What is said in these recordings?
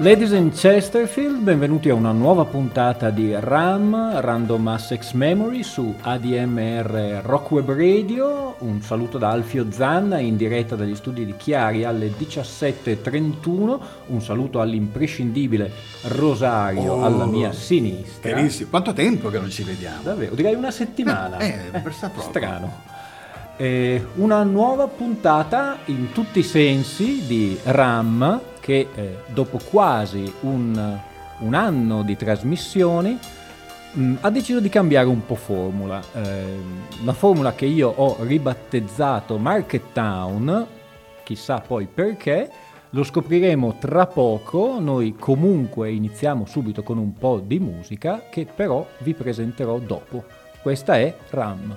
Ladies and Chesterfield, benvenuti a una nuova puntata di RAM, Random Assex Memory su ADMR Rock Web Radio. Un saluto da Alfio Zanna in diretta dagli studi di Chiari alle 17.31. Un saluto all'imprescindibile Rosario Oh, alla mia sinistra. Carissimo, quanto tempo che non ci vediamo? Davvero, direi una settimana. Eh, eh, proprio. strano. Eh, una nuova puntata in tutti i sensi di RAM che eh, dopo quasi un, un anno di trasmissioni mh, ha deciso di cambiare un po' formula. Eh, la formula che io ho ribattezzato Market Town, chissà poi perché, lo scopriremo tra poco. Noi comunque iniziamo subito con un po' di musica che però vi presenterò dopo. Questa è RAM.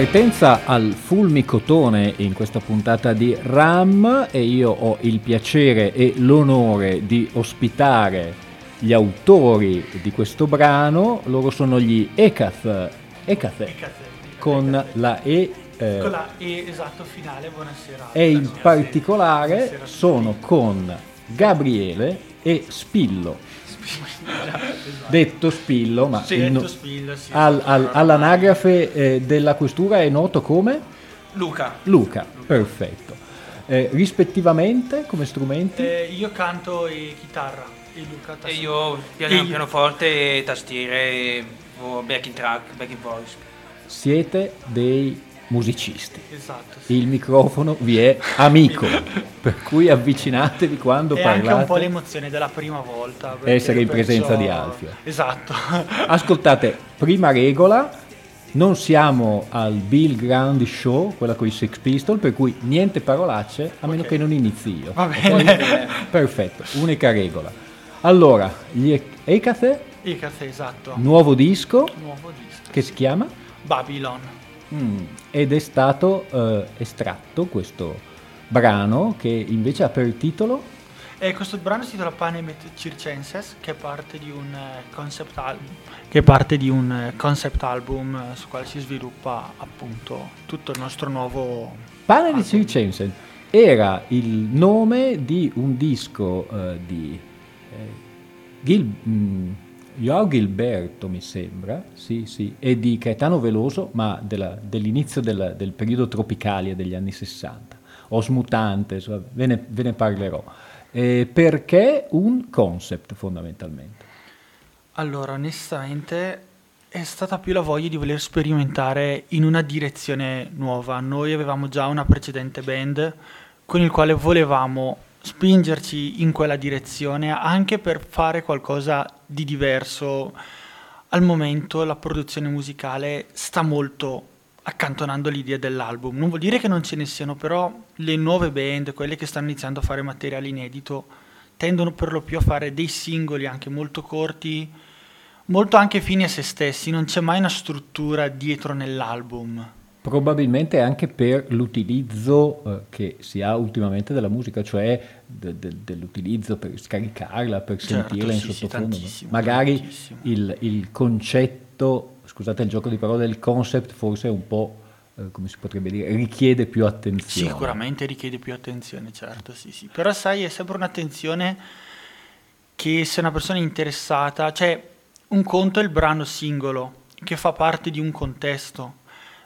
Partenza al fulmicotone in questa puntata di RAM e io ho il piacere e l'onore di ospitare gli autori di questo brano, loro sono gli Ekath, Ekath con la E eh, Con la E esatto finale, buonasera. e in particolare. Buonasera sono con Gabriele e Spillo. Detto Spillo, ma Sì, detto no- Spillo, sì, al- al- all'anagrafe eh, della questura è noto come Luca. Luca. Perfetto. Eh, rispettivamente come strumenti? Eh, io canto e chitarra e Luca E io E piano, pianoforte, tastiere, o backing track, backing voice. Siete dei musicisti. Esatto. sì. Il microfono vi è amico, per cui avvicinatevi quando E anche un po' parlate. l'emozione della prima volta. Essere in presenza perciò- di Alfio. Esatto. Ascoltate, prima regola, non siamo al Bill Grandi Show, quella con i Sex Pistol, per cui niente parolacce, a meno Ok. che non inizi io. Va bene. Perfetto, unica regola. Allora, gli Ecathe, Icate, esatto. nuovo disco, Nuovo disco. che si chiama? Babylon. Mm, ed è stato eh, estratto questo brano che invece ha per titolo E questo brano si intitola Panem et Circenses, che è parte di un eh, concept album, che è parte di un eh, concept album eh, su quale si sviluppa appunto tutto il nostro nuovo Pane di album. Circensen era il nome di un disco eh, di eh, Gil, mm, Joao Gilberto, mi sembra, sì, sì, e di Caetano Veloso, ma della- dell'inizio del, del periodo tropicale degli anni 60. Osmutante, insomma, ve ne, ve ne parlerò. Eh, perché un concept fondamentalmente. Allora, onestamente è stata più la voglia di voler sperimentare in una direzione nuova. Noi avevamo già una precedente band con il quale volevamo spingerci in quella direzione anche per fare qualcosa di diverso. Al momento la produzione musicale sta molto accantonando l'idea dell'album. Non vuol dire che non ce ne siano, però le nuove band, quelle che stanno iniziando a fare materiale inedito, tendono per lo più a fare dei singoli anche molto corti, molto anche fini a se stessi, non c'è mai una struttura dietro nell'album. Probabilmente anche per l'utilizzo eh, che si ha ultimamente della musica, cioè de- de- dell'utilizzo per scaricarla, per Certo, sentirla in sì, sì, sottofondo. tantissimo, Magari il, il concetto, scusate il gioco di parole, il concept forse è un po', eh, come si potrebbe dire, richiede più attenzione. Sicuramente richiede più attenzione, certo, sì, sì. Però sai, è sempre un'attenzione che se una persona è interessata, cioè un conto è il brano singolo che fa parte di un contesto.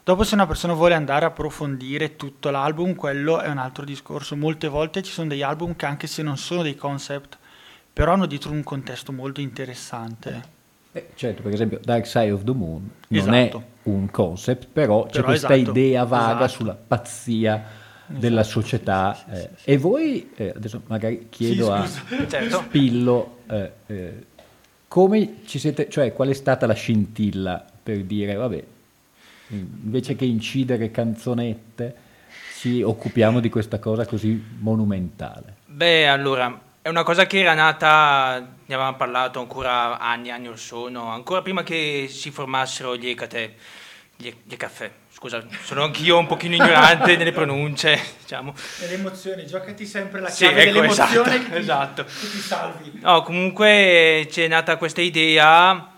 Dopo se una persona vuole andare a approfondire tutto l'album, quello è un altro discorso. Molte volte ci sono degli album che anche se non sono dei concept, però hanno dietro un contesto molto interessante. Eh, certo, per esempio Dark Side of the Moon non Esatto. è un concept, però, c'è Però questa esatto, idea vaga esatto. sulla pazzia della Esatto, società. sì, sì, eh. sì, E voi, eh, adesso magari chiedo a Certo. Spillo, eh, eh, come ci siete, cioè qual è stata la scintilla per dire, vabbè, invece che incidere canzonette, ci occupiamo di questa cosa così monumentale. Beh, allora, è una cosa che era nata, ne avevamo parlato ancora anni, anni or sono, ancora prima che si formassero gli Ecate, gli, gli caffè. Scusa, sono anch'io un pochino ignorante nelle pronunce, diciamo. E le emozioni, giocati sempre la Sì, chiave ecco, dell'emozione esatto, che, ti, esatto. che ti salvi. No, comunque c'è nata questa idea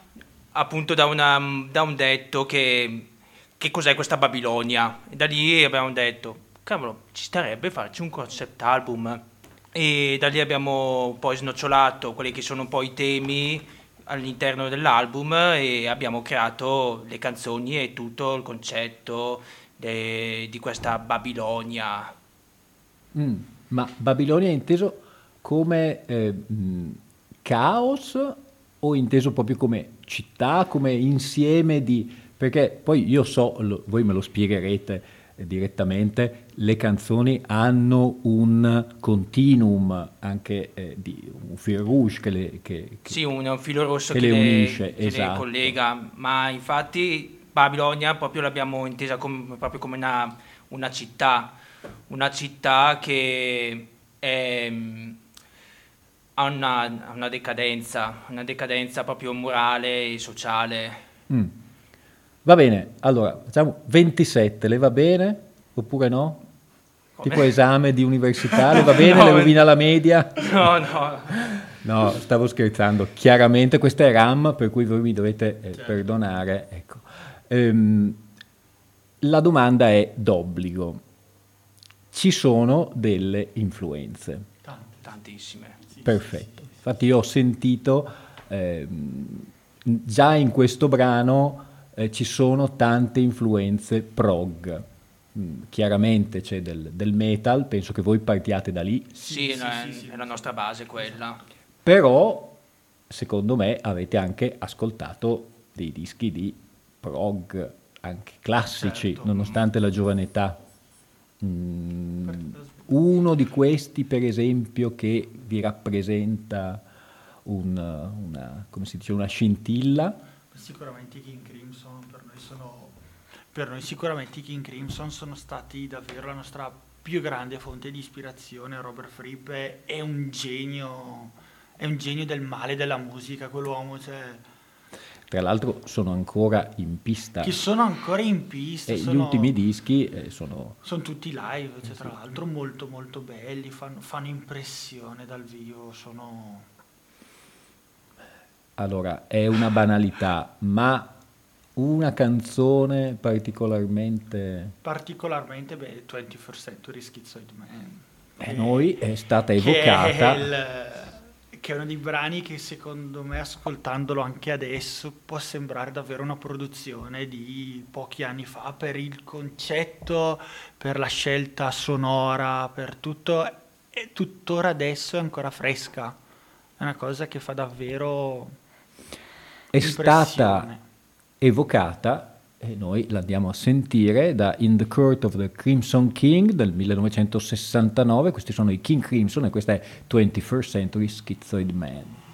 appunto da, una- da un detto che, che cos'è questa Babilonia. E da lì abbiamo detto, cavolo, ci starebbe farci un concept album. E da lì abbiamo poi snocciolato quelli che sono poi i temi all'interno dell'album e abbiamo creato le canzoni e tutto il concetto de- di questa Babilonia. Mm, Ma Babilonia è inteso come eh, mh, caos o inteso proprio come città, come insieme di... Perché poi io so, lo- voi me lo spiegherete eh, direttamente, le canzoni hanno un continuum, anche eh, di un fil rouge che le... che- che- Sì, un, filo rosso che che, le le, unisce, che le esatto. collega, ma infatti Babilonia proprio l'abbiamo intesa come, proprio come una, una città, una città che è, ha una, una decadenza, una decadenza proprio morale e sociale. Mm. Va bene, allora facciamo 27, le va bene oppure no? Come? Tipo esame di università, le va bene, No, le eh. rovina la media? No, no, No, stavo scherzando. Chiaramente questa è RAM, per cui voi mi dovete eh, perdonare. Ecco. Ehm, la domanda è d'obbligo. Ci sono delle influenze. Tantissime. Perfetto. Infatti io ho sentito ehm, già in questo brano eh, ci sono tante influenze prog. Mm, chiaramente c'è del, del metal, penso che voi partiate da lì, Sì, no, è, è la nostra base quella. però secondo me avete anche ascoltato dei dischi di prog, anche classici, Certo. nonostante la giovane età. Mm, uno di questi, per esempio, che vi rappresenta un- una, come si dice, una scintilla, Sicuramente i King Crimson per noi sono per noi sicuramente i King Crimson sono stati davvero la nostra più grande fonte di ispirazione. Robert Fripp è, è un genio, è un genio del male della musica, quell'uomo, cioè, tra l'altro sono ancora in pista. Che sono ancora in pista, e gli sono, ultimi dischi eh, sono sono tutti live, cioè, tra l'altro molto molto belli, fanno, fanno impressione dal vivo, sono Allora, è una banalità, ma una canzone particolarmente particolarmente beh, 21st Century Schizoid Man. a noi è stata che evocata. È il- che è uno dei brani che secondo me ascoltandolo anche adesso può sembrare davvero una produzione di pochi anni fa per il concetto, per la scelta sonora, per tutto e tuttora adesso è ancora fresca. È una cosa che fa davvero è stata evocata e noi l'andiamo a sentire da In the Court of the Crimson King del 1969. Questi sono i King Crimson e questa è 21st Century Schizoid Man.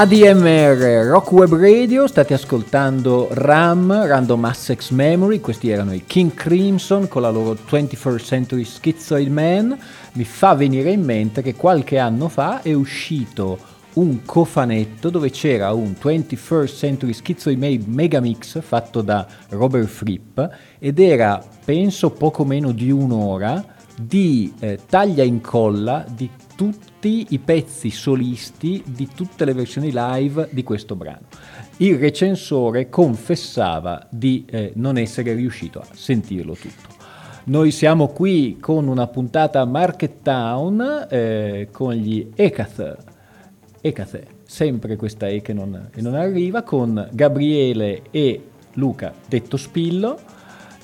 ADMR Rock Web Radio, state ascoltando RAM, Random Access Memory, questi erano i King Crimson con la loro 21st Century Schizoid Man. Mi fa venire in mente che qualche anno fa è uscito un cofanetto dove c'era un 21st Century Schizoid Megamix fatto da Robert Fripp ed era, penso, poco meno di un'ora di eh, taglia e incolla di tutti i pezzi solisti di tutte le versioni live di questo brano. Il recensore confessava di eh, non essere riuscito a sentirlo tutto. Noi siamo qui con una puntata Market Town eh, con gli Ekath, Ecathe, sempre questa E che non, e non arriva, con Gabriele e Luca, detto Spillo.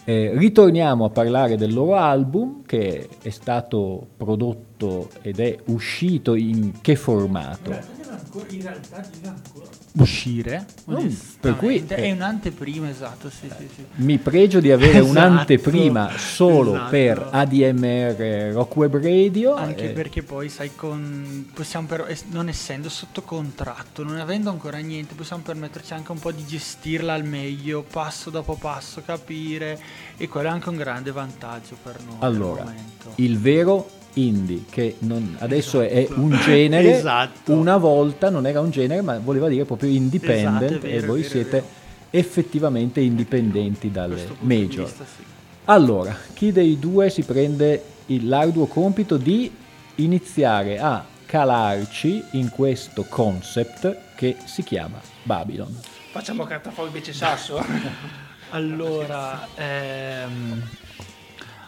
Eh, ritorniamo a parlare del loro album che è stato prodotto ed è uscito in che formato? In realtà deve ancora uscire. Mm, per cui, è un'anteprima, esatto. Sì, sì, sì. Mi pregio di avere Esatto, un'anteprima solo esatto. per ADMR Rock Web Radio. Anche eh, perché poi, sai, con, possiamo per- es- non essendo sotto contratto, non avendo ancora niente, possiamo permetterci anche un po' di gestirla al meglio, passo dopo passo, capire. E quello è anche un grande vantaggio per noi. al Allora, il vero indie, che non- adesso è un genere, Esatto. una volta non era un genere, ma voleva dire proprio independent Esatto, vero, e voi vero, siete vero. effettivamente indipendenti Da dalle major. vista, sì. Allora, chi dei due si prende il l'arduo compito di iniziare a calarci in questo concept che si chiama Babylon? Facciamo carta fuori invece sasso. Allora, ehm,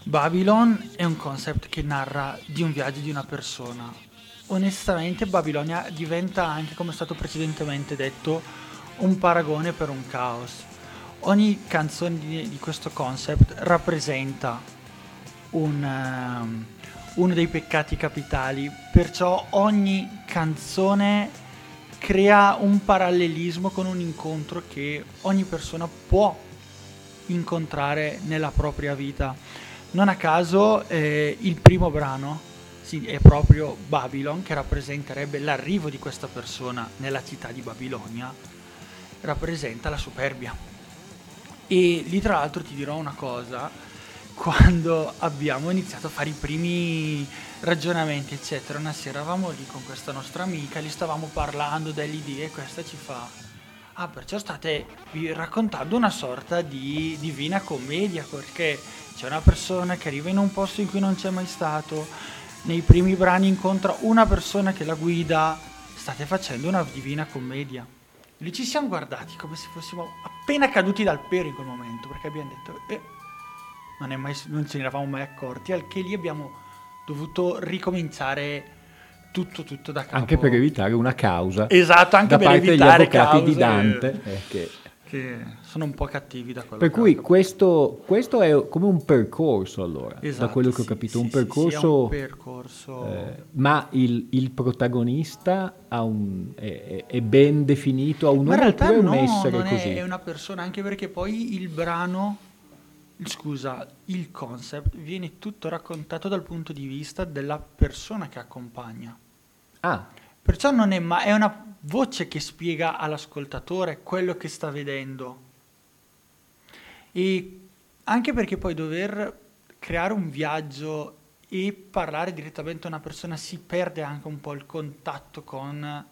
Babylon è un concept che narra di un viaggio di una persona. Onestamente Babilonia diventa anche, come è stato precedentemente detto, un paragone per un caos. Ogni canzone di, di questo concept rappresenta un, ehm, uno dei peccati capitali, perciò ogni canzone crea un parallelismo con un incontro che ogni persona può incontrare nella propria vita. Non a caso eh, il primo brano sì, è proprio Babylon, che rappresenterebbe l'arrivo di questa persona nella città di Babilonia, rappresenta la superbia. E lì tra l'altro ti dirò una cosa, quando abbiamo iniziato a fare i primi ragionamenti eccetera, una sera eravamo lì con questa nostra amica, gli stavamo parlando delle idee e questa ci fa Ah, perciò state raccontando una sorta di divina commedia, perché c'è una persona che arriva in un posto in cui non c'è mai stato, nei primi brani incontra una persona che la guida, state facendo una divina commedia. Lì ci siamo guardati come se fossimo appena caduti dal pero in quel momento, perché abbiamo detto, eh, non, mai- non ce ne eravamo mai accorti, al che lì abbiamo dovuto ricominciare tutto, tutto da capo. Anche per evitare una causa Esatto, anche da per parte degli evitare avvocati di cause Dante. eh, che- che sono un po' cattivi da quello Per che ho cui questo, questo è come un percorso allora, da Esatto, quello che ho sì, capito, sì, un percorso... un percorso eh, ma il, il protagonista ha un- è, è- ben definito, ha un nome realtà oppure un no, essere non così? è una persona, anche perché poi il brano, scusa, il concept viene tutto raccontato dal punto di vista della persona che accompagna. Ah, Perciò non è ma è una voce che spiega all'ascoltatore quello che sta vedendo. E anche perché poi dover creare un viaggio e parlare direttamente a una persona si perde anche un po' il contatto con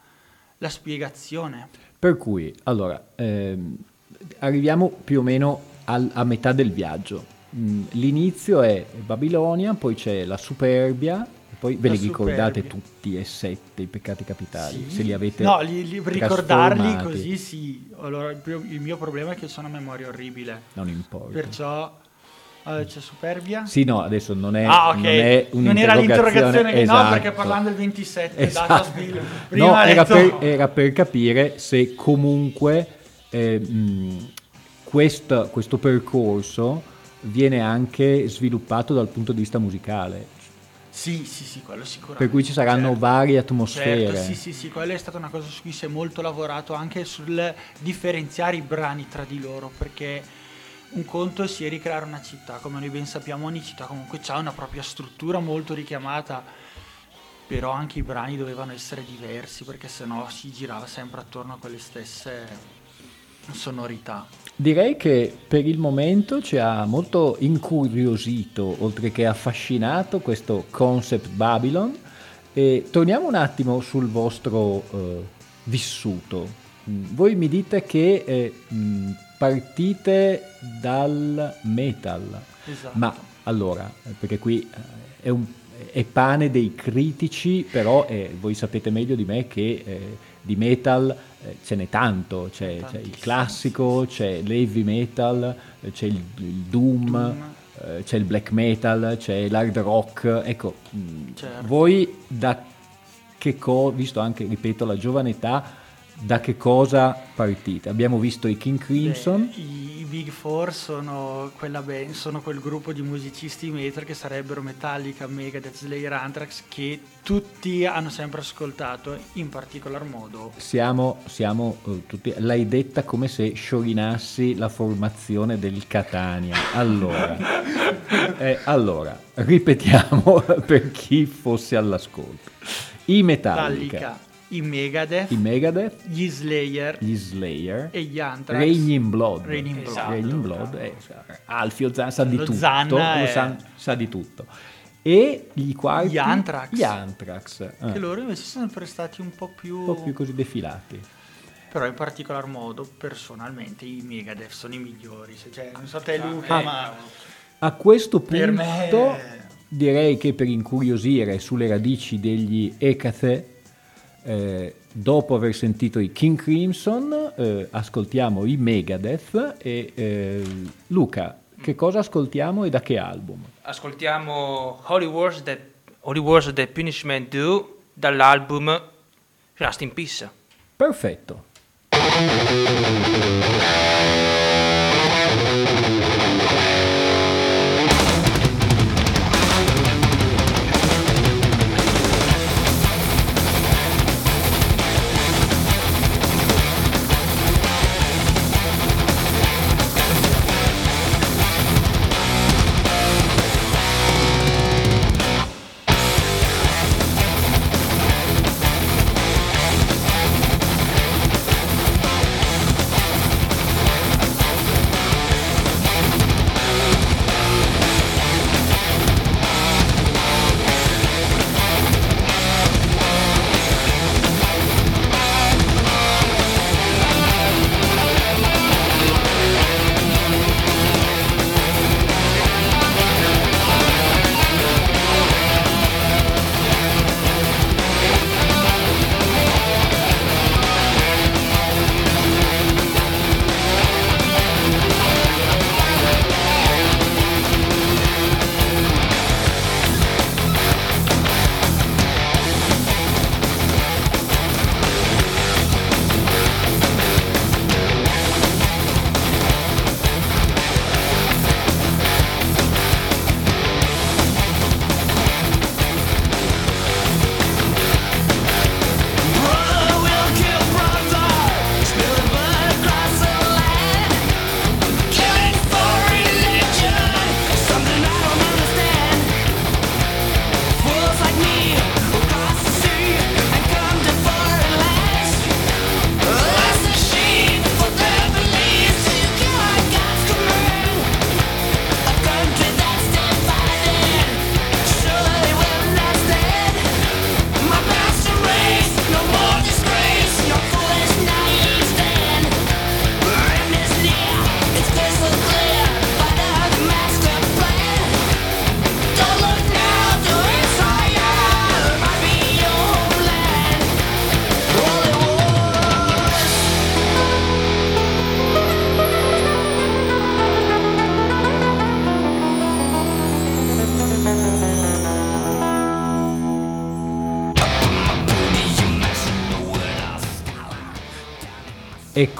la spiegazione. per cui, allora, ehm, arriviamo più o meno al- a metà del viaggio. Mm, l'inizio è Babilonia, poi c'è la superbia, poi ve li ricordate tutti e sette i peccati capitali, Sì. se li avete No, li, li- ricordarli così sì. Allora, il, mio- il mio problema è che ho una memoria orribile. Non importa. Perciò eh, c'è superbia. Sì, no, adesso non è, Ah, ok. non è Non era l'interrogazione che no, esatto. perché parlando del 27, Esatto. a Spill, prima No, era per, era per capire se comunque eh, mh, questa- questo percorso viene anche sviluppato dal punto di vista musicale, Sì, sì, sì, quello sicuramente. per cui ci saranno Certo. varie atmosfere. Certo, sì, sì, sì, quella è stata una cosa su cui si è molto lavorato anche sul differenziare i brani tra di loro, perché un conto sia ricreare una città, come noi ben sappiamo ogni città comunque ha una propria struttura molto richiamata. però anche i brani dovevano essere diversi perché sennò si girava sempre attorno a quelle stesse sonorità. Direi che per il momento ci ha molto incuriosito, oltre che affascinato, questo concept Babylon. E torniamo un attimo sul vostro eh, vissuto. Mm, Voi mi dite che eh, mm, partite dal metal. Esatto. Ma allora, perché qui eh, è, un- è pane dei critici, però eh, voi sapete meglio di me che eh, di metal ce n'è tanto, c'è, c'è il classico, c'è l'heavy metal, eh, c'è il, il doom, Doom. eh, c'è il black metal, c'è l'hard rock. Ecco, mh, Certo. voi da che cosa, visto anche, ripeto, la giovane età, da che cosa partite? Abbiamo visto i King Crimson. Beh, i Big Four sono, quella band- sono quel gruppo di musicisti metal che sarebbero Metallica, Megadeth, Slayer, Anthrax che tutti hanno sempre ascoltato, in particolar modo Siamo, siamo eh, tutti, l'hai detta come se sciorinassi la formazione del Catania. Allora, eh, allora ripetiamo per chi fosse all'ascolto. I Metallica, Metallica, i Megadeth, i Megadeth, gli Slayer gli Slayer, e gli Anthrax. Raging Blood. Raining Blood. Esatto. Raging Blood, eh, Alfio Zan sa di tutto, Zanna lo è- sa, sa di tutto. E gli quarti? Gli Anthrax. Gli Anthrax, eh, Che loro invece sono sempre stati un po' più... un po' più così defilati. Però in particolar modo, personalmente, i Megadeth sono i migliori. Se- Cioè, non so te Luca, Ah. ma... A questo Per punto me- direi che per incuriosire sulle radici degli Ecathe, eh, dopo aver sentito i King Crimson, eh, ascoltiamo i Megadeth e eh, Luca, che cosa ascoltiamo e da che album? Ascoltiamo Holy Wars That, Holy Wars That Punishment Do dall'album Rust in Peace. Perfetto.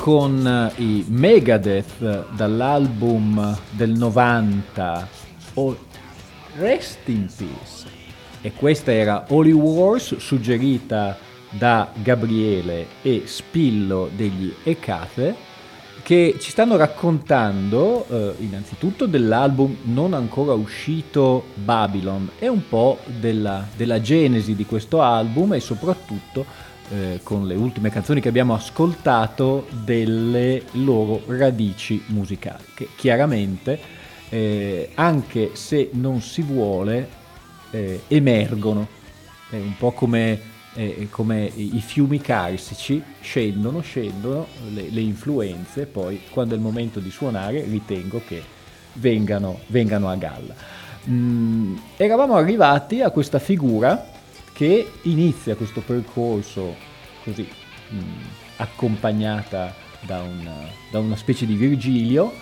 Con i Megadeth dall'album del 90 o Rest in Peace. E questa era Holy Wars suggerita da Gabriele e Spillo degli Ecate. che ci stanno raccontando eh, innanzitutto dell'album non ancora uscito Babylon e un po' della, della genesi di questo album e soprattutto eh, con le ultime canzoni che abbiamo ascoltato delle loro radici musicali che chiaramente eh, anche se non si vuole eh, emergono è un po' come eh, come i fiumi carsici scendono, scendono le, le influenze, poi quando è il momento di suonare ritengo che vengano, vengano a galla. Mm, eravamo arrivati a questa figura che inizia questo percorso così mm, accompagnata da una, da una specie di Virgilio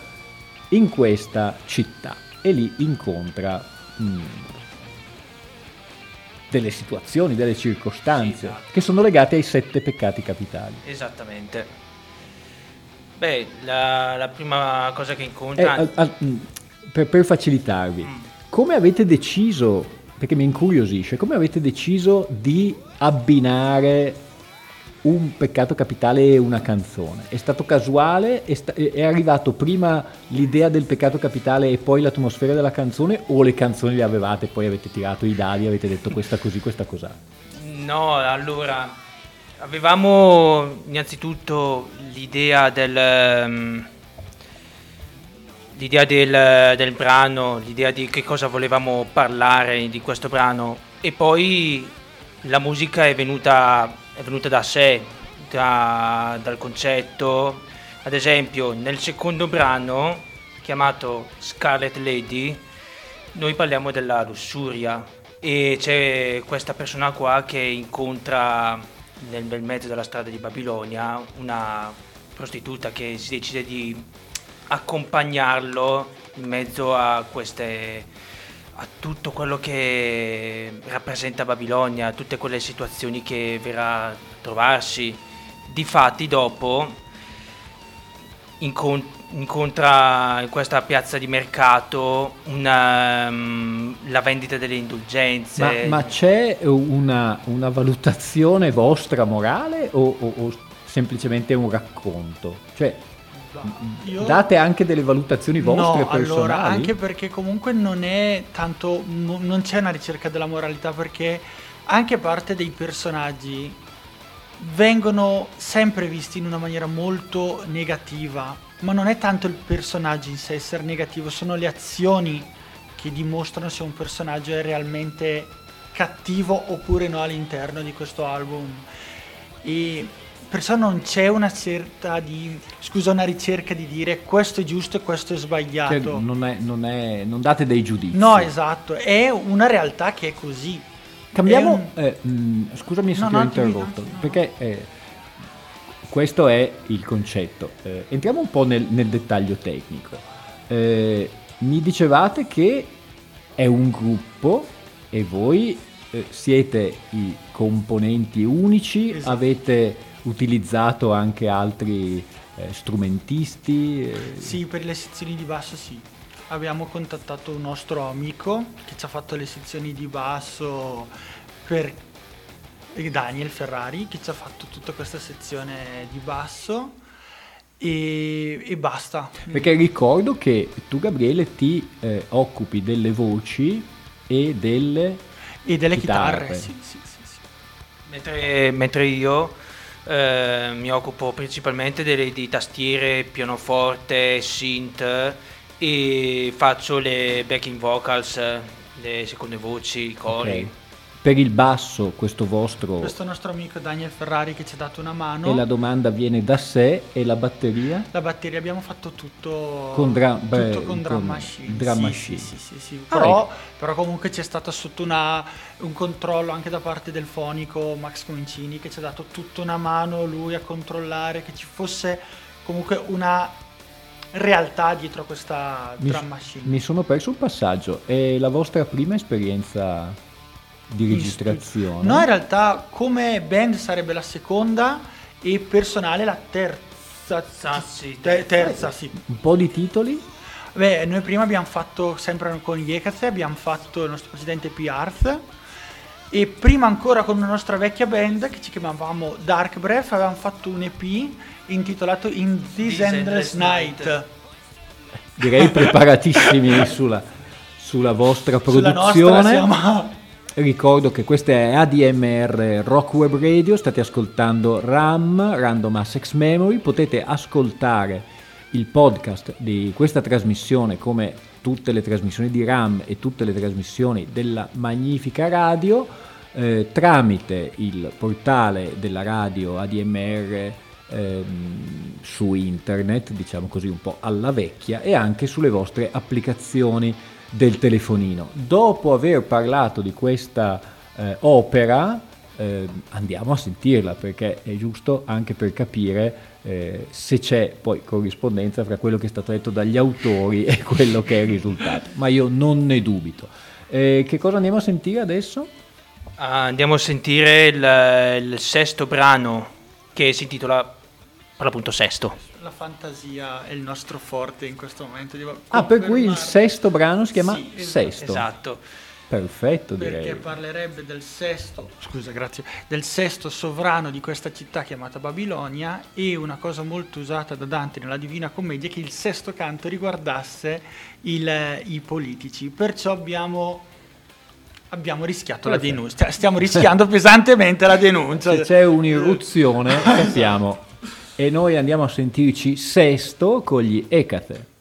in questa città e lì incontra mm, delle situazioni, delle circostanze esatto. che sono legate ai sette peccati capitali. Esattamente. Beh, la, la prima cosa che Eh, incontra... al- al- mm, per, per facilitarvi, Mm. come avete deciso, perché mi incuriosisce, come avete deciso di abbinare un peccato capitale e una canzone? È stato casuale? È, sta- è arrivato prima l'idea del peccato capitale e poi l'atmosfera della canzone o le canzoni le avevate e poi avete tirato i dadi e avete detto questa così, questa cos'ha? No, allora, avevamo innanzitutto l'idea del... ehm, l'idea del, del brano, l'idea di che cosa volevamo parlare di questo brano e poi la musica è venuta, è venuta da sé, da- dal concetto. Ad esempio, nel secondo brano, chiamato Scarlet Lady, noi parliamo della lussuria e c'è questa persona qua che incontra nel bel mezzo della strada di Babilonia una prostituta che si decide di accompagnarlo in mezzo a queste a tutto quello che rappresenta Babilonia, a tutte quelle situazioni che verrà a trovarsi. Difatti dopo incon- incontra in questa piazza di mercato una, mm, la vendita delle indulgenze. Ma, ma c'è una, una valutazione vostra morale o, o- o semplicemente un racconto? Cioè, Io- date anche delle valutazioni vostre no, personali? allora, anche perché comunque non è tanto, no- non c'è una ricerca della moralità perché anche parte dei personaggi vengono sempre visti in una maniera molto negativa, ma non è tanto il personaggio in sé essere negativo, sono le azioni che dimostrano se un personaggio è realmente cattivo oppure no all'interno di questo album. E perciò non c'è una certa di scusa una ricerca di dire questo è giusto e questo è Cioè, sbagliato. non, è- non è- non date dei giudizi. No, esatto, è una realtà che è così. Cambiamo, È un- eh, mh, scusami se No, ti ho no, interrotto, no. perché eh, questo è il concetto. Eh, entriamo un po' nel, nel dettaglio tecnico. Eh, mi dicevate che è un gruppo e voi eh, siete i componenti unici, Esatto. avete utilizzato anche altri eh, strumentisti. eh, Sì, per le sezioni di basso sì. Abbiamo contattato un nostro amico che ci ha fatto le sezioni di basso per Daniel Ferrari che ci ha fatto tutta questa sezione di basso e, e basta. Perché ricordo che tu Gabriele ti eh, occupi delle voci e delle E delle chitarre. chitarre, sì, sì, sì, sì. Mentre, mentre io eh, mi occupo principalmente delle, di tastiere, pianoforte, synth e faccio le backing vocals, le seconde voci, i cori. Ok. Per il basso, questo vostro Questo nostro amico Daniel Ferrari che ci ha dato una mano. e la domanda viene da sé e la batteria? La batteria abbiamo fatto tutto Con tutto beh, con drum machine. drum Sì, machine. Sì, sì, sì, sì. Ah, Però, ecco. però comunque c'è stato sotto una- un controllo anche da parte del fonico Max Comincini che ci ha dato tutta una mano lui a controllare che ci fosse comunque una realtà dietro a questa Mi, drum machine. mi sono perso un passaggio. È la vostra prima esperienza di registrazione? No, in realtà come band sarebbe la seconda e personale la terza. Sì. Te- terza, sì. Un po' di titoli? Beh, noi prima abbiamo fatto, sempre con Yekatse, abbiamo fatto il nostro presidente P-Arth E prima ancora con una nostra vecchia band che ci chiamavamo Dark Breath avevamo fatto un EP intitolato In This, This Endless Endless Night. Night. Direi preparatissimi sulla, sulla vostra Sulla produzione. nostra siamo... Ricordo che questa è ADMR Rock Web Radio, state ascoltando RAM, Random Access Memory, potete ascoltare il podcast di questa trasmissione come tutte le trasmissioni di RAM e tutte le trasmissioni della magnifica radio eh, tramite il portale della radio ADMR ehm, su internet, diciamo così un po' alla vecchia, e anche sulle vostre applicazioni del telefonino. Dopo aver parlato di questa eh, opera, eh, andiamo a sentirla perché è giusto anche per capire eh, se c'è poi corrispondenza fra quello che è stato detto dagli autori e quello che è il risultato. Ma io non ne dubito. Eh, che cosa andiamo a sentire adesso? Ah, andiamo a sentire il, il sesto brano che si intitola per l'appunto Sesto. La fantasia è il nostro forte in questo momento. devo Ah, per cui il sesto brano si chiama Sì, esatto. Sesto. Esatto. Perfetto, Perché direi. parlerebbe del sesto, scusa, grazie, del sesto sovrano di questa città chiamata Babilonia e una cosa molto usata da Dante nella Divina Commedia è che il sesto canto riguardasse il- i politici. Perciò abbiamo, abbiamo rischiato la Perfetto. denuncia, stiamo rischiando pesantemente la denuncia. Se c'è un'irruzione, capiamo. E noi andiamo a sentirci Sesto con gli Ecate.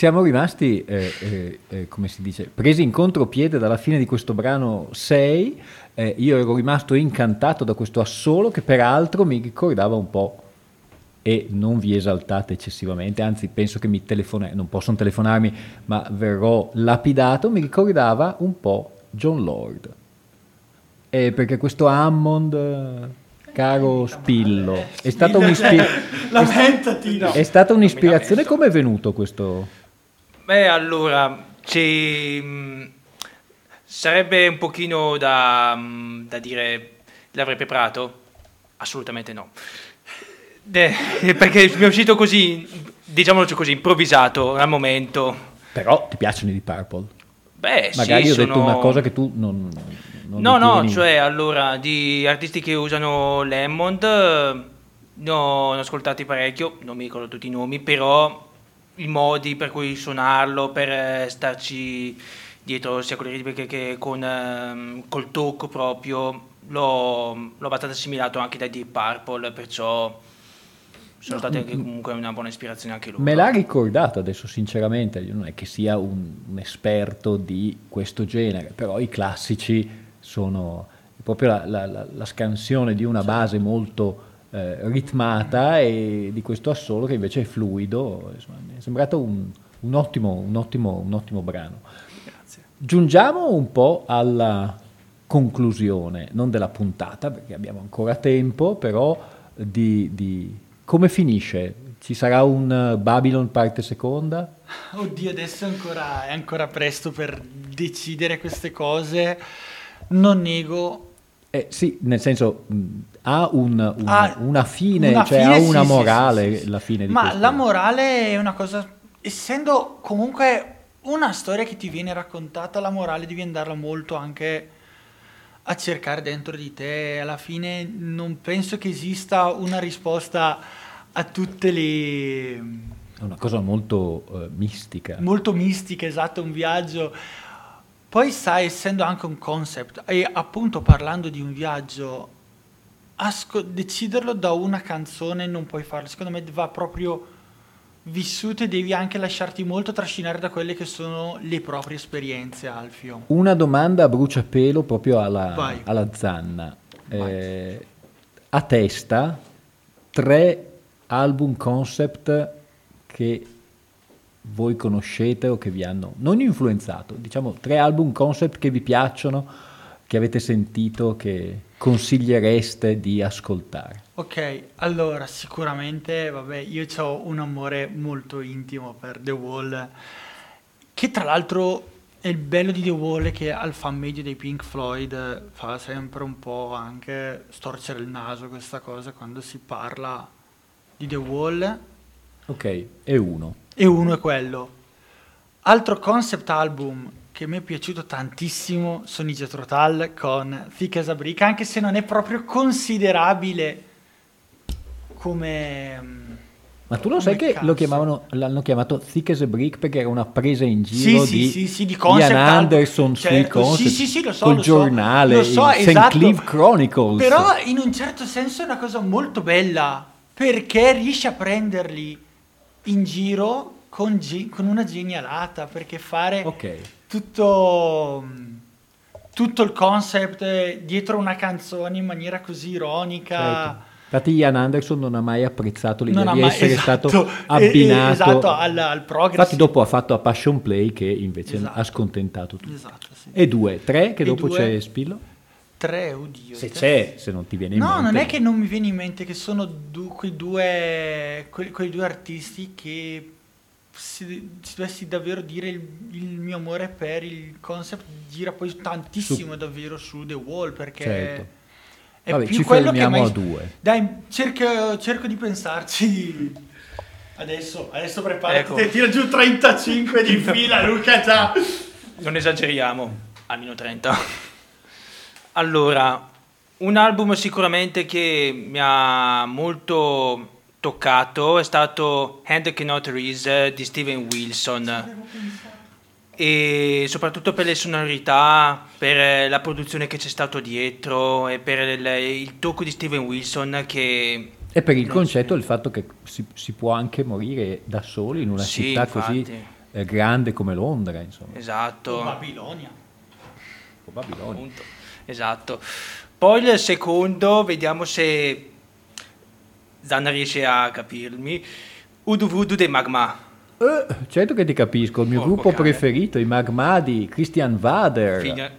Siamo rimasti, eh, eh, eh, come si dice, presi in contropiede dalla fine di questo brano 6. Eh, io ero rimasto incantato da questo assolo che peraltro mi ricordava un po', e non vi esaltate eccessivamente, anzi penso che mi telefona, non possono telefonarmi, ma verrò lapidato, mi ricordava un po' John Lord. Eh, perché questo Hammond, eh, caro Spillo, è stata, un'ispi- Lamentati, no. è stata un'ispirazione. Come è venuto questo? Beh, allora, ci, mh, sarebbe un pochino da, mh, da dire, l'avrei preparato? Assolutamente no. Eh, perché mi è uscito così, diciamolo così, improvvisato al momento. Però ti piacciono i Purple? Beh, Magari sì, ho detto sono- una cosa che tu non... non No, no, ritieni- cioè allora di artisti che usano l'Hammond eh, ne ho, ne ho ascoltati parecchio, non mi ricordo tutti i nomi, però i modi per cui suonarlo, per eh, starci dietro sia con le ritmiche che con, ehm, col tocco proprio, l'ho, l'ho abbastanza assimilato anche dai Deep Purple, perciò sono stati anche comunque una buona ispirazione anche loro. Me l'ha ricordato adesso sinceramente, io non è che sia un, un esperto di questo genere, però i classici sono proprio la, la- la- la scansione di una base molto eh, ritmata e di questo assolo che invece è fluido, insomma, mi è sembrato un, un ottimo, un, ottimo, un ottimo brano. Giungiamo un po' alla conclusione, non della puntata perché abbiamo ancora tempo, però di, di come finisce. Ci sarà un Babylon parte seconda? Oddio, adesso ancora, è ancora presto per decidere queste cose. Non nego. Eh, sì, nel senso mh, ha un- un- Ha una fine, una cioè fine, ha una sì, morale sì, sì. la fine di Ma questo. la morale è una cosa. Essendo comunque una storia che ti viene raccontata, la morale devi andarla molto anche a cercare dentro di te. Alla fine non penso che esista una risposta a tutte le. È una cosa molto eh, mistica. molto mistica, esatto, un viaggio. Poi sai, essendo anche un concept, e appunto parlando di un viaggio, asco- deciderlo da una canzone non puoi farlo, secondo me va proprio vissuto e devi anche lasciarti molto trascinare da quelle che sono le proprie esperienze, Alfio. Una domanda a bruciapelo proprio alla, alla zanna. Eh, a testa, tre album concept che voi conoscete o che vi hanno non influenzato, diciamo tre album concept che vi piacciono, che avete sentito, che consigliereste di ascoltare. Ok, allora sicuramente, vabbè, io ho un amore molto intimo per The Wall, che tra l'altro è il bello di The Wall è che al fan medio dei Pink Floyd fa sempre un po' anche storcere il naso questa cosa quando si parla di The Wall Ok, e uno. E uno è quello. Altro concept album che mi è piaciuto tantissimo sono i Jethro Tull con Thick as a Brick, anche se non è proprio considerabile come... mm, Ma tu lo sai che lo chiamavano, l'hanno chiamato Thick as a Brick perché era una presa in giro sì, di sì, sì, di concept Ian. Anderson sui Certo, concept, sì, sì, sì, lo so, col lo giornale, lo so, St. esatto. Cleve Chronicles. Però in un certo senso è una cosa molto bella perché riesce a prenderli in giro con, ge- con una genialata perché fare Ok. tutto, tutto il concept eh, dietro una canzone in maniera così ironica. Certo. Infatti Ian Anderson non ha mai apprezzato l'idea Non di mai- essere esatto, stato abbinato. esatto, al- al progressive. Infatti dopo ha fatto a Passion Play che invece Esatto. ha scontentato tutti. Esatto, sì. E due, tre, che E dopo due. c'è Spillo? Tre, oddio. Se c'è, se non ti viene in No, mente. non è che non mi viene in mente che sono du- quei, due, que- quei due artisti che se, se dovessi davvero dire il, il mio amore per il concept gira poi tantissimo davvero su The Wall perché Certo. è Vabbè, più ci quello che mai- a due. Dai, cerco, cerco di pensarci. Adesso, adesso preparati, Ecco. tira giù 35 di fila Luca già. Non esageriamo, almeno 30. Allora, un album sicuramente che mi ha molto toccato è stato Hand Cannot Reese di Steven Wilson. E soprattutto per le sonorità, per la produzione che c'è stato dietro e per il, il tocco di Steven Wilson che... E per il concetto il fatto che si, si può anche morire da soli in una Sì, città infatti. così eh, grande come Londra, insomma, Esatto. Babilonia. o Babilonia. Appunto. Esatto. Poi il secondo, vediamo se Zanna riesce a capirmi. Udu Vudu de Magma. Eh, certo che ti capisco, il mio Porco gruppo cane. preferito, i Magma di Christian Vader. Figlia-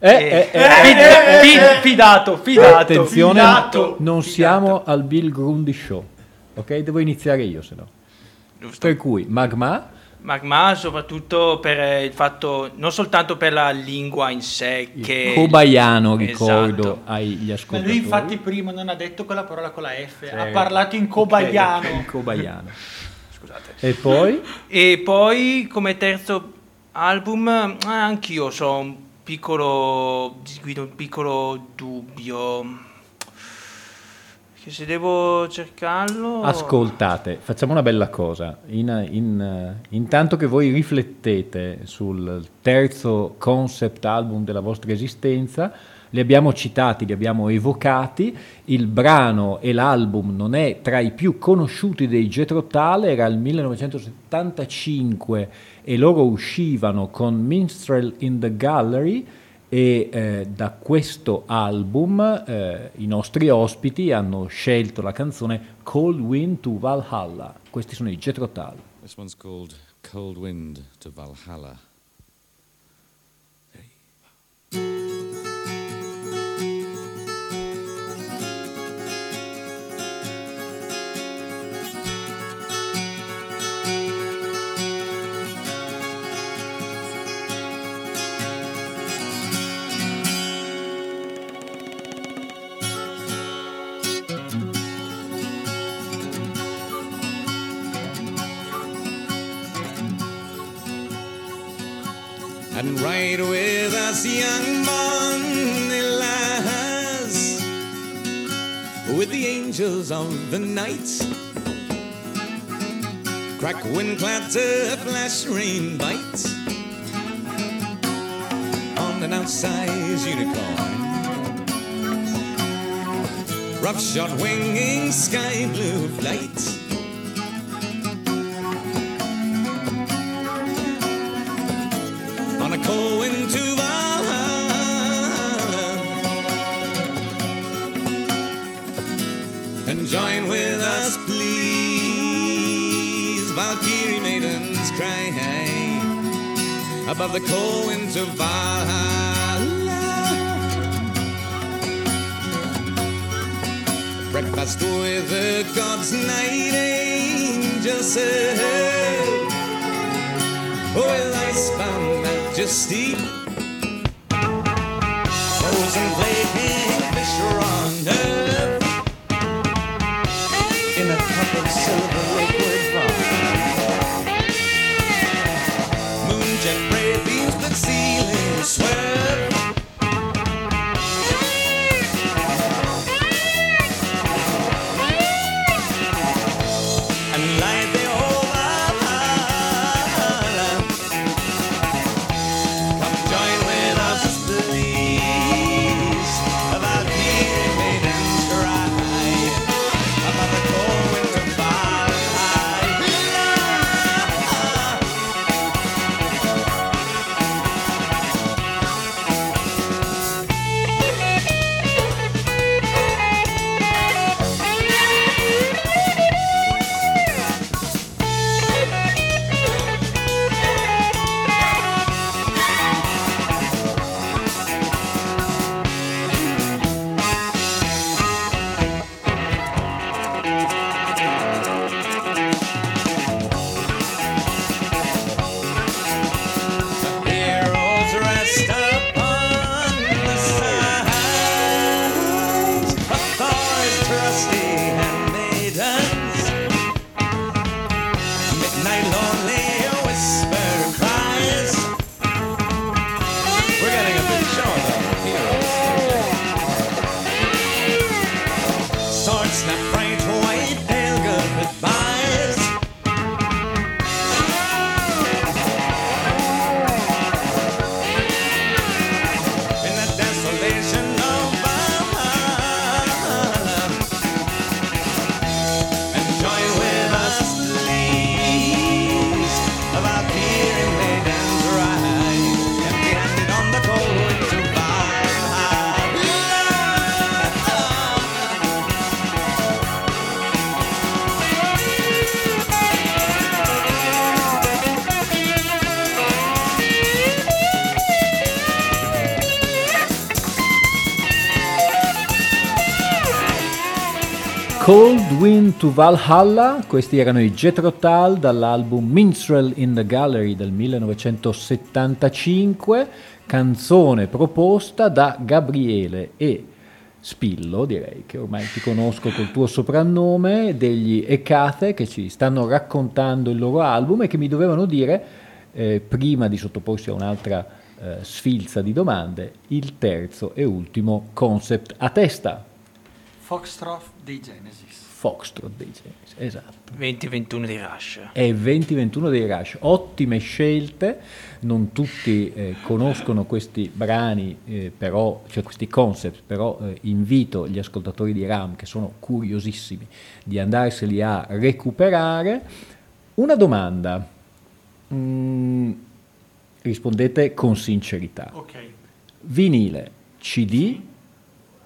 Eh, eh, eh, fid- fidato, fidato. Attenzione, fidato, non fidato. siamo al Bill Grundy Show, ok? Devo iniziare io, se no. Giusto. Per cui, Magma, Magma soprattutto per eh, il fatto, non soltanto per la lingua in sé, il che... cobaiano, ricordo Esatto. agli Ma ascoltatori. lui infatti prima non ha detto quella parola con la F, Sì. ha parlato in cobaiano. Il cobaiano. Scusate. E poi? E poi come terzo album, anch'io so un piccolo, un piccolo dubbio. Che se devo cercarlo... Ascoltate, facciamo una bella cosa. In- in- intanto che voi riflettete sul terzo concept album della vostra esistenza, li abbiamo citati, li abbiamo evocati. Il brano e l'album non è tra i più conosciuti dei Jethro Tull, era il 1975 e loro uscivano con Minstrel in the Gallery e eh, da questo album eh, i nostri ospiti hanno scelto la canzone Cold Wind to Valhalla. Questi sono i Jethro Tull. This one's called Cold Wind to Valhalla. And with us, young Monilas, with the angels of the night. Crack, wind, clatter, flash, rain, bite on an outsized unicorn. Rough shot winging sky blue flight. Cry above the cold winds of Valhalla. Breakfast with the gods' night angel said. Oh, with icebound majesty, frozen flaking fish on earth see. Valhalla, questi erano i Jethro Tull dall'album Minstrel in the Gallery del 1975, canzone proposta da Gabriele e Spillo, direi che ormai ti conosco col tuo soprannome, degli Ecate che ci stanno raccontando il loro album e che mi dovevano dire, eh, prima di sottoporsi a un'altra eh, sfilza di domande, il terzo e ultimo concept a testa. Foxtrot dei Genesis. Foxtrot dei Genesis, esatto. 2021 di Rush. È 2021 dei Rush, ottime scelte, non tutti eh, conoscono questi brani, eh, però, cioè questi concept, però eh, invito gli ascoltatori di RAM che sono curiosissimi di andarseli a recuperare. Una domanda, Mm, rispondete con sincerità. Ok. Vinile, CD,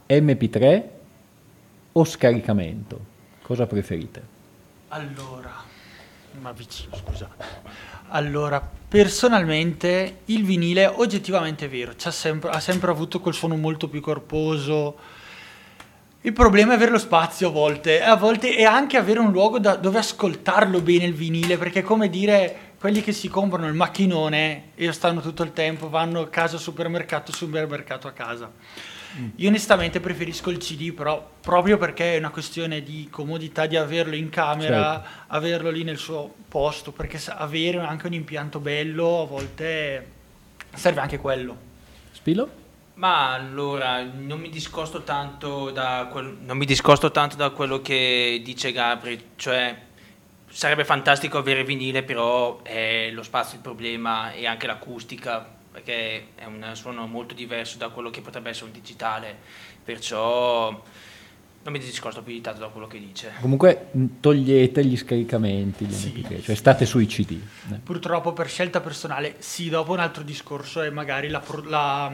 MP3 o scaricamento? Cosa preferite? Allora, ma vicino, scusa. Allora, personalmente il vinile oggettivamente è vero, sempre- ha sempre avuto quel suono molto più corposo. Il problema è avere lo spazio a volte, a volte e anche avere un luogo da- dove ascoltarlo bene il vinile, perché è come dire quelli che si comprano il macchinone e stanno tutto il tempo, vanno a casa supermercato, supermercato a casa. Io onestamente preferisco il CD, però proprio perché è una questione di comodità di averlo in camera, Certo. averlo lì nel suo posto, perché avere anche un impianto bello a volte serve anche quello. Spillo? Ma allora, non mi discosto tanto da, quel- non mi discosto tanto da quello che dice Gabri, cioè sarebbe fantastico avere vinile, però è lo spazio il problema e anche l'acustica, perché è un suono molto diverso da quello che potrebbe essere un digitale, perciò non mi discosto più di tanto da quello che dice. Comunque togliete gli scaricamenti, gli Sì, MP3, cioè state sui CD. eh. Purtroppo per scelta personale, sì, dopo un altro discorso è magari la, la,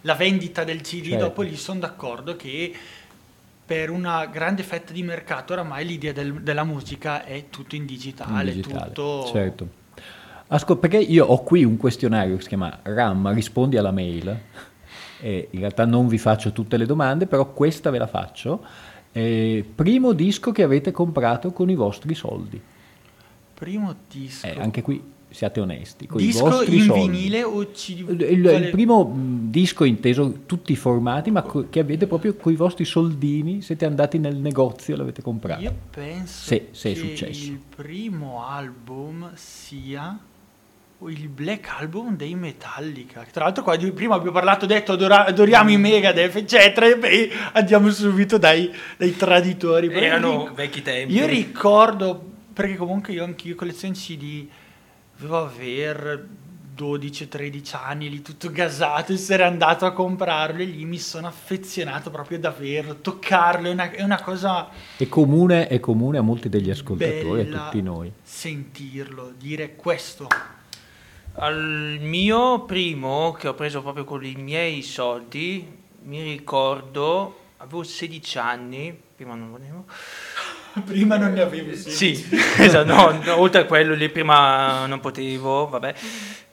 la vendita del CD, Certo. dopo lì sono d'accordo che per una grande fetta di mercato oramai l'idea del- della musica è tutto in digitale, in digitale, tutto... certo. Ascol- perché io ho qui un questionario che si chiama RAM, rispondi alla mail, e in realtà non vi faccio tutte le domande, però questa ve la faccio. Eh, primo disco che avete comprato con i vostri soldi. Primo disco. Eh, anche qui siate onesti. Con i disco vostri in soldi. vinile o CD? Il, il- primo mh, disco inteso tutti i formati, ma co- che avete proprio con i vostri soldini, siete andati nel negozio e l'avete comprato. Io penso Se- se è che successo. il primo album sia il Black Album dei Metallica. Tra l'altro qua prima abbiamo parlato, detto adora- adoriamo i Megadeth, eccetera, e beh, andiamo subito dai, dai traditori. Però Erano ric- vecchi tempi. Io ricordo, perché comunque io anch'io colleziono CD, dovevo aver 12-13 anni lì tutto gasato, essere andato a comprarlo e lì mi sono affezionato proprio davvero, toccarlo è una, è una cosa È comune, è comune a molti degli ascoltatori, a tutti noi. sentirlo, dire questo. Al mio primo, che ho preso proprio con i miei soldi, mi ricordo, avevo 16 anni, prima non volevo. Prima non ne avevo Sì, esatto, no, no, oltre a quello lì prima non potevo, vabbè,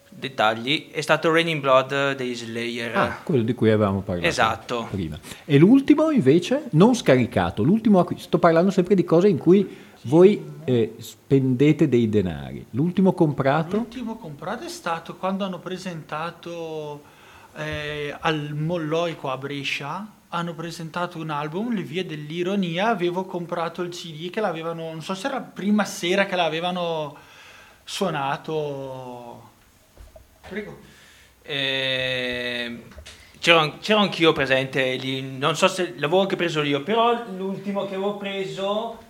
dettagli, è stato Raining Blood dei Slayer. Ah, quello di cui avevamo parlato Esatto. prima. E l'ultimo invece, non scaricato, l'ultimo acquisto, sto parlando sempre di cose in cui voi eh, spendete dei denari. L'ultimo comprato? L'ultimo comprato è stato quando hanno presentato eh, al Molloico a Brescia, hanno presentato un album, Le vie dell'ironia, avevo comprato il CD che l'avevano, non so se era la prima sera che l'avevano suonato. Prego. Eh, c'ero, c'ero anch'io presente lì, non so se l'avevo anche preso io, però l'ultimo che avevo preso...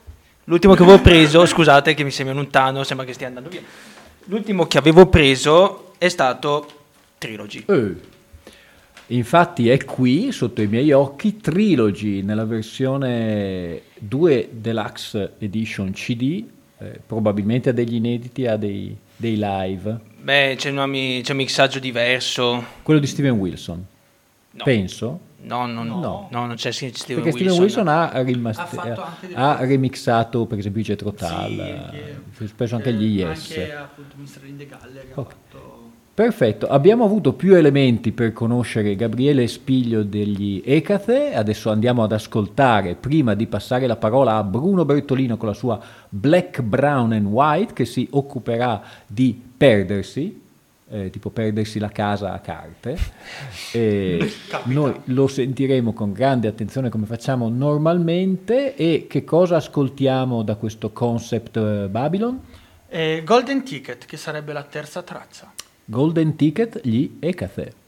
L'ultimo che avevo preso, scusate che mi sembra lontano, sembra che stia andando via. L'ultimo che avevo preso è stato Trilogy. Eh. Infatti è qui, sotto i miei occhi, Trilogy nella versione 2 Deluxe Edition CD, eh, probabilmente ha degli inediti, ha dei, dei live. Beh, c'è, una c'è un mixaggio diverso. Quello di Steven Wilson, No. penso. No, no, no, No. no, non c'è Steven Perché Wilson. Steven Wilson ha, rimaste- Ha fatto anche delle ha remixato per esempio Jetro Sì, Tull, che- eh, spesso anche gli Yes. Anche appunto Mr. in the Gallery ha Ok. fatto... Perfetto, abbiamo avuto più elementi per conoscere Gabriele Spiglio degli Ecathe, adesso andiamo ad ascoltare, prima di passare la parola a Bruno Bertolino con la sua Black, Brown and White, che si occuperà di perdersi, eh, tipo perdersi la casa a carte. Noi lo sentiremo con grande attenzione come facciamo normalmente e che cosa ascoltiamo da questo concept eh, Babylon? Eh, Golden Ticket, che sarebbe la terza traccia. Golden Ticket, gli Ecathe.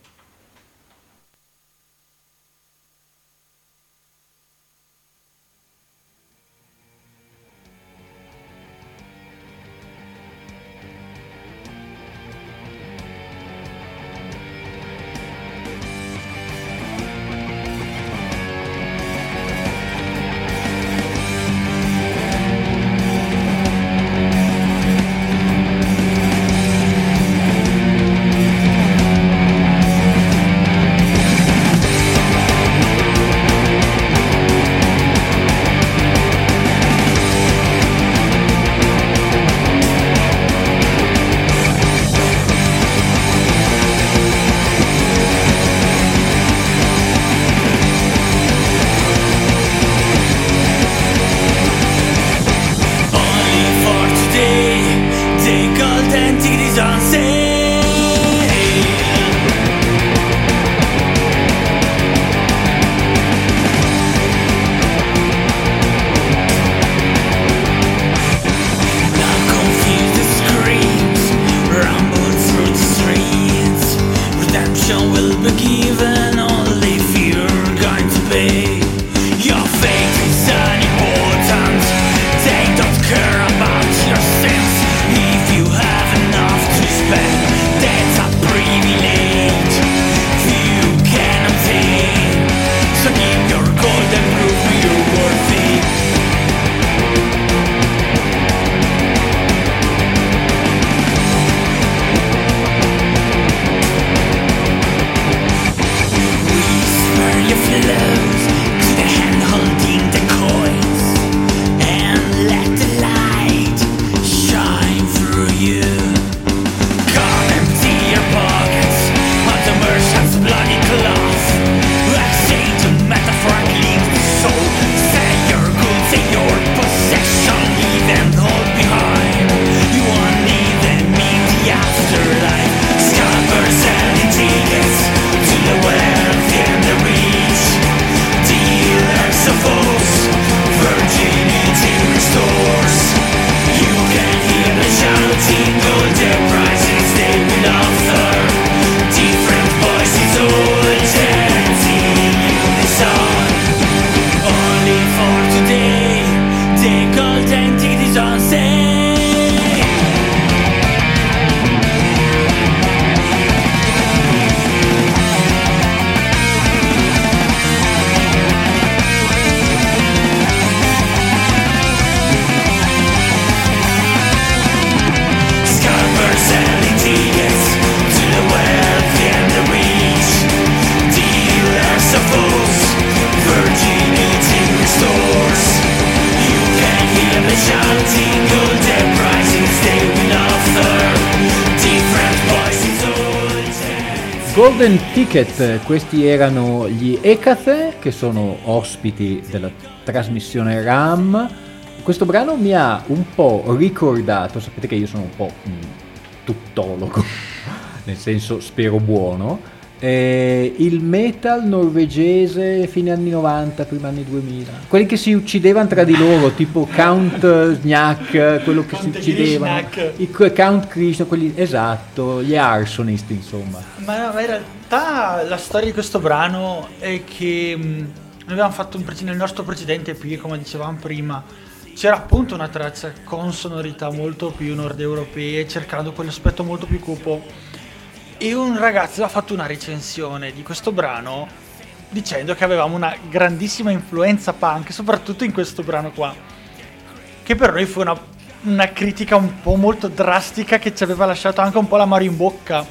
Golden Ticket, questi erano gli Ecathe che sono ospiti della trasmissione RAM. Questo brano mi ha un po' ricordato, sapete che io sono un po' un tuttologo, nel senso spero buono, eh, il metal norvegese fine anni 90, prima anni 2000. Quelli che si uccidevano tra di loro, tipo Count Snak, quello che si Count uccidevano, Snak. i Count Krishna, quelli, esatto, gli arsonist insomma. Ma, ma in realtà la storia di questo brano è che mh, noi abbiamo fatto un nel nostro precedente EP, come dicevamo prima, c'era appunto una traccia con sonorità molto più nord europee, cercando quell'aspetto molto più cupo. E un ragazzo ha fatto una recensione di questo brano dicendo che avevamo una grandissima influenza punk, soprattutto in questo brano qua. Che per noi fu una, una critica un po' molto drastica che ci aveva lasciato anche un po' l'amaro in bocca.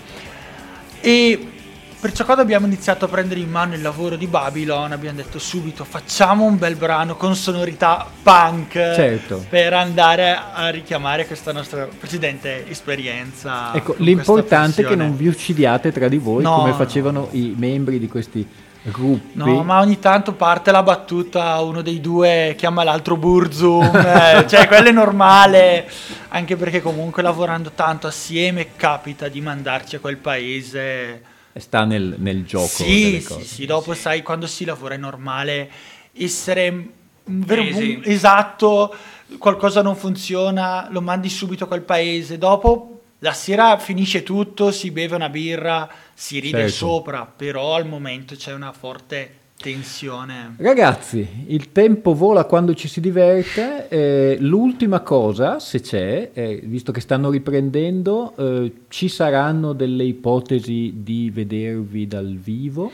E Perciò quando abbiamo iniziato a prendere in mano il lavoro di Babylon abbiamo detto subito facciamo un bel brano con sonorità punk Certo. per andare a richiamare questa nostra precedente esperienza. Ecco, l'importante è che non vi uccidate tra di voi No, come no. facevano i membri di questi gruppi. No, ma ogni tanto parte la battuta, uno dei due chiama l'altro Burzum, eh, cioè quello è normale, anche perché comunque lavorando tanto assieme capita di mandarci a quel paese. Sta nel, nel gioco. Sì, delle sì, cose. sì, dopo sai, quando si lavora è normale essere un vero sì. un- esatto, qualcosa non funziona, lo mandi subito a quel paese, dopo la sera finisce tutto, si beve una birra, si ride Certo. sopra, però al momento c'è una forte tensione. Ragazzi, il tempo vola quando ci si diverte. eh, l'ultima cosa, se c'è, eh, visto che stanno riprendendo, eh, ci saranno delle ipotesi di vedervi dal vivo?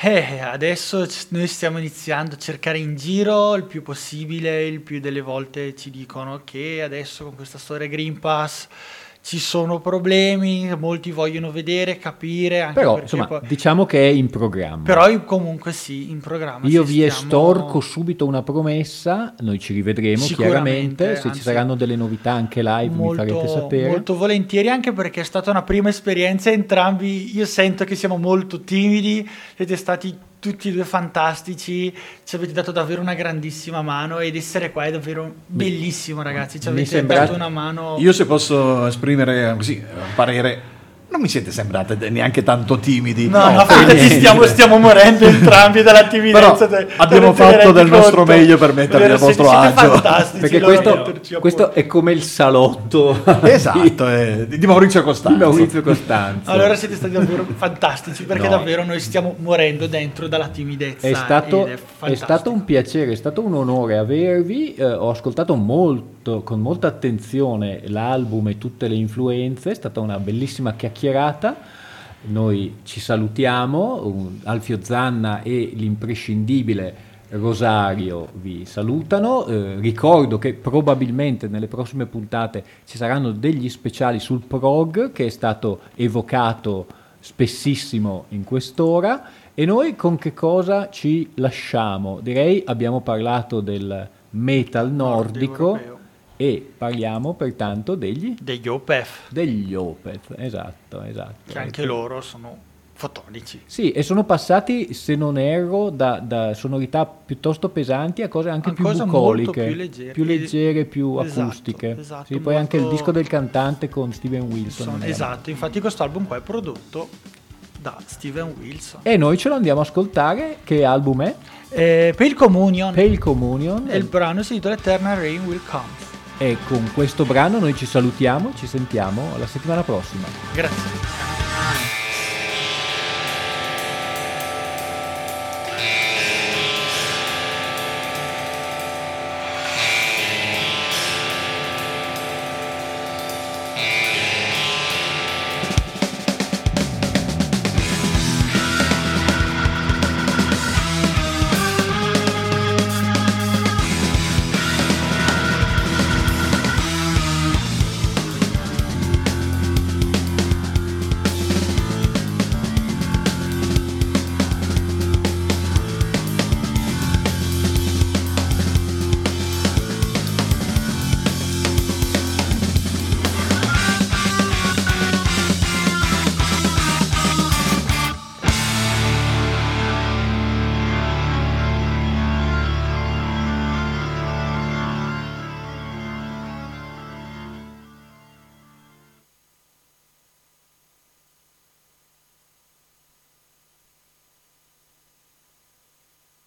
Eh, adesso noi stiamo iniziando a cercare in giro il più possibile, il più delle volte ci dicono che adesso con questa storia Green Pass ci sono problemi, molti vogliono vedere, capire, anche Però, insomma, poi- diciamo che è in programma. però comunque sì, in programma Io ci vi stiamo- estorco subito una promessa, noi ci rivedremo chiaramente, se ci anzi, saranno delle novità anche live mi farete sapere. molto volentieri anche perché è stata una prima esperienza entrambi io sento che siamo molto timidi siete stati tutti e due fantastici ci avete dato davvero una grandissima mano ed essere qua è davvero bellissimo ragazzi. Ci avete sembra- dato una mano Io se posso esprimere così un parere, non mi siete sembrate neanche tanto timidi. no, no, fidati, stiamo, stiamo morendo entrambi dalla Però timidezza te abbiamo te fatto del nostro conto? meglio per mettervi Davvero, a vostro agio. Perché questo, questo è come il salotto Esatto, eh, di Maurizio di Costanzo. Maurizio Costanzo. Allora siete stati davvero fantastici perché No. davvero noi stiamo morendo dentro dalla timidezza. È stato, è fantastico. stato un piacere, è stato un onore avervi. eh, ho ascoltato molto, con molta attenzione l'album e tutte le influenze, è stata una bellissima chiacchierata. Noi ci salutiamo, un- Alfio Zanna e l'imprescindibile Rosario vi salutano. Eh, ricordo che probabilmente nelle prossime puntate ci saranno degli speciali sul prog che è stato evocato spessissimo in quest'ora. E noi con che cosa ci lasciamo? Direi abbiamo parlato del metal nordico europeo. E parliamo pertanto degli, degli OPEF, degli Opeth. Esatto, esatto. che anche loro sono fotonici. Sì, e sono passati, se non erro, da, da sonorità piuttosto pesanti a cose anche A più cose molto bucoliche, più leggere. più, leggere, più Esatto, acustiche. esatto, sì, poi anche il molto- disco del cantante con Steven Wilson. Sono- esatto, infatti questo album qua è prodotto da Steven Wilson. E noi ce lo andiamo a ascoltare. Che album è? Eh, Pale Communion Pale Communion. e il brano si intitola Eternal Rain Will Come. E con questo brano noi ci salutiamo, ci sentiamo alla settimana prossima. Grazie.